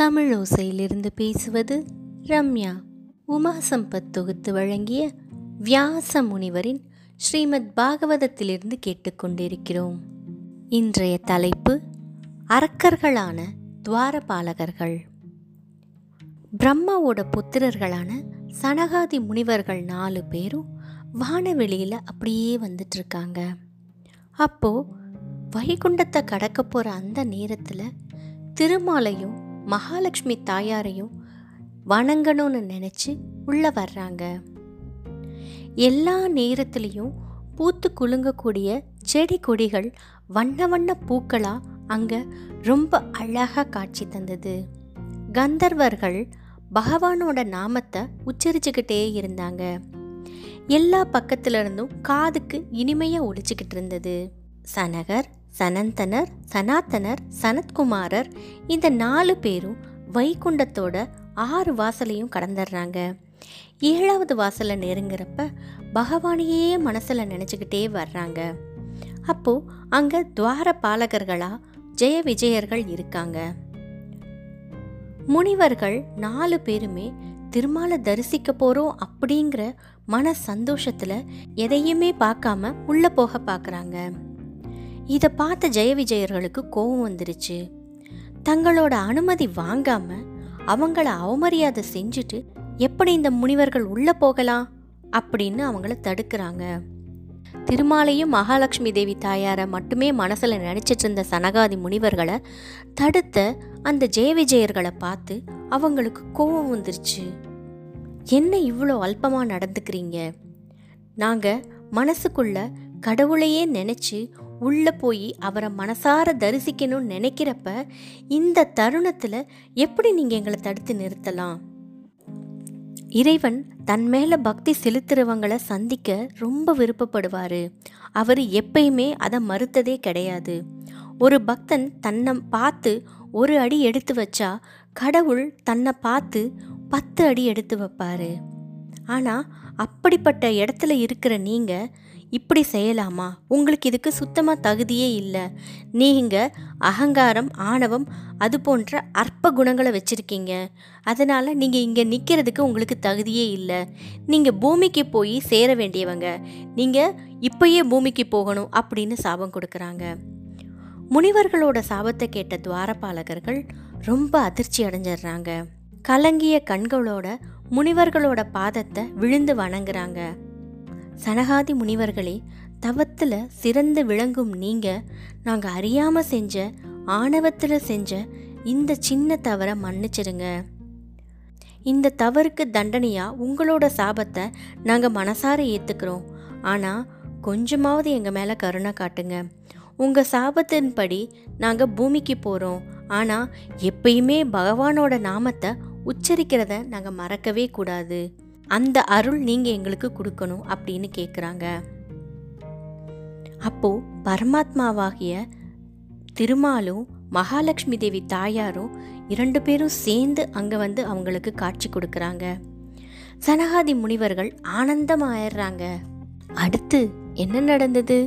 தமிழ் ஓசையிலிருந்து பேசுவது ரம்யா. உமா சம்பத் தொகுத்து வழங்கிய வியாச முனிவரின் ஸ்ரீமத் பாகவதத்திலிருந்து கேட்டுக்கொண்டிருக்கிறோம். இன்றைய தலைப்பு அரக்கர்களான துவாரபாலகர்கள். பிரம்மாவோட புத்திரர்களான சனகாதி முனிவர்கள் நாலு பேரும் வானவெளியில் அப்படியே வந்துட்டுருக்காங்க அப்போது வைகுண்டத்தை கடக்க போகிற அந்த நேரத்தில் திருமாலையும் மகாலட்சுமி தாயாரையும் வணங்கணும்னு நினச்சி உள்ளே வர்றாங்க. எல்லா நேரத்துலேயும் பூத்து குலுங்கக்கூடிய செடி கொடிகள் வண்ண வண்ண பூக்களாக அங்கே ரொம்ப அழகாக காட்சி தந்தது. கந்தர்வர்கள் பகவானோட நாமத்தை உச்சரிச்சுக்கிட்டே இருந்தாங்க. எல்லா பக்கத்துல இருந்தும் காதுக்கு இனிமையாக ஒழிச்சுக்கிட்டு இருந்தது. சனகர் சனந்தனர் சனாத்தனர் சனத்குமாரர் இந்த நாலு பேரும் வைகுண்டத்தோட ஆறு வாசலையும் கடந்துடுறாங்க. ஏழாவது வாசலை நெருங்குறப்ப பகவானையே மனசில் நினச்சிக்கிட்டே வர்றாங்க. அப்போது அங்கே துவார பாலகர்களாக ஜெய விஜயர்கள் இருக்காங்க. முனிவர்கள் நாலு பேருமே திருமாலை தரிசிக்க போகிறோம் அப்படிங்கிற மன சந்தோஷத்தில் எதையுமே பார்க்காம உள்ளே போக பார்க்குறாங்க இதை பார்த்த ஜெய விஜயர்களுக்கு கோபம் வந்துருச்சு. தங்களோட அனுமதி வாங்காம அவங்கள அவமரியாதை செஞ்சுட்டு எப்படி இந்த முனிவர்கள் உள்ளே போகலாம் அப்படின்னு அவங்கள தடுக்கிறாங்க. திருமாலையும் மகாலட்சுமி தேவி தாயாரை மட்டுமே மனசில் நினச்சிட்டு இருந்த சனகாதி முனிவர்களை தடுத்த அந்த ஜெய விஜயர்களை பார்த்து அவங்களுக்கு கோபம் வந்துருச்சு. என்ன இவ்வளோ அல்பமாக நடந்துக்கிறீங்க? நாங்கள் மனசுக்குள்ள கடவுளையே நினச்சி உள்ளே போய் அவரை மனசார தரிசிக்கணும்னு நினைக்கிறப்ப இந்த தருணத்தில் எப்படி நீங்கள் எங்களை தடுத்து நிறுத்தலாம்? இறைவன் தன் மேலே பக்தி செலுத்துறவங்களை சந்திக்க ரொம்ப விருப்பப்படுவார். அவர் எப்பயுமே அதை மறுத்ததே கிடையாது. ஒரு பக்தன் தன்னை பார்த்து ஒரு அடி எடுத்து வச்சா கடவுள் தன்னை பார்த்து பத்து அடி எடுத்து வைப்பார். ஆனால் அப்படிப்பட்ட இடத்துல இருக்கிற நீங்கள் இப்படி செய்யலாமா? உங்களுக்கு இதுக்கு சுத்தமாக தகுதியே இல்லை. நீங்கள் அகங்காரம் ஆணவம் அது போன்ற அற்ப குணங்களை வச்சுருக்கீங்க. அதனால் நீங்கள் இங்கே நிற்கிறதுக்கு உங்களுக்கு தகுதியே இல்லை. நீங்கள் பூமிக்கு போய் சேர வேண்டியவங்க. நீங்கள் இப்பயே பூமிக்கு போகணும் அப்படின்னு சாபம் கொடுக்குறாங்க. முனிவர்களோட சாபத்தை கேட்ட துவாரபாலகர்கள் ரொம்ப அதிர்ச்சி அடைஞ்சிடுறாங்க. கலங்கிய கண்களோட முனிவர்களோட பாதத்தை விழுந்து வணங்குறாங்க. சனகாதி முனிவர்களே தவத்தில் சிறந்து விளங்கும் நீங்கள் நாங்கள் அறியாமல் செஞ்ச ஆணவத்தில் செஞ்ச இந்த சின்ன தவறை மன்னிச்சிடுங்க இந்த தவறுக்கு தண்டனையாக உங்களோட சாபத்தை நாங்கள் மனசார ஏற்றுக்கிறோம் ஆனால் கொஞ்சமாவது எங்கள் மேலே கருணை காட்டுங்க. உங்கள் சாபத்தின்படி நாங்கள் பூமிக்கு போகிறோம் ஆனால் எப்பயுமே பகவானோட நாமத்தை உச்சரிக்கிறத நாங்கள் மறக்கவே கூடாது. அந்த அருள் நீங்கள் எங்களுக்கு கொடுக்கணும் அப்படின்னு கேட்குறாங்க அப்போ பரமாத்மாவாகிய திருமாலும் மகாலட்சுமி தேவி தாயாரும் இரண்டு பேரும் சேர்ந்து அங்கே வந்து அவங்களுக்கு காட்சி கொடுக்குறாங்க. சனகாதி முனிவர்கள் ஆனந்தமாயிடுறாங்க அடுத்து என்ன நடந்தது?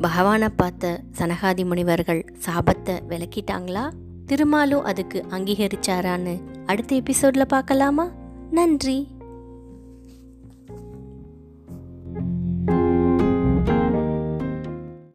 பகவானை பார்த்த சனகாதி முனிவர்கள் சாபத்தை விளக்கிட்டாங்களா? திருமாலும் அதுக்கு அங்கீகரிச்சாரான்னு அடுத்த எபிசோடில் பார்க்கலாமா? நன்றி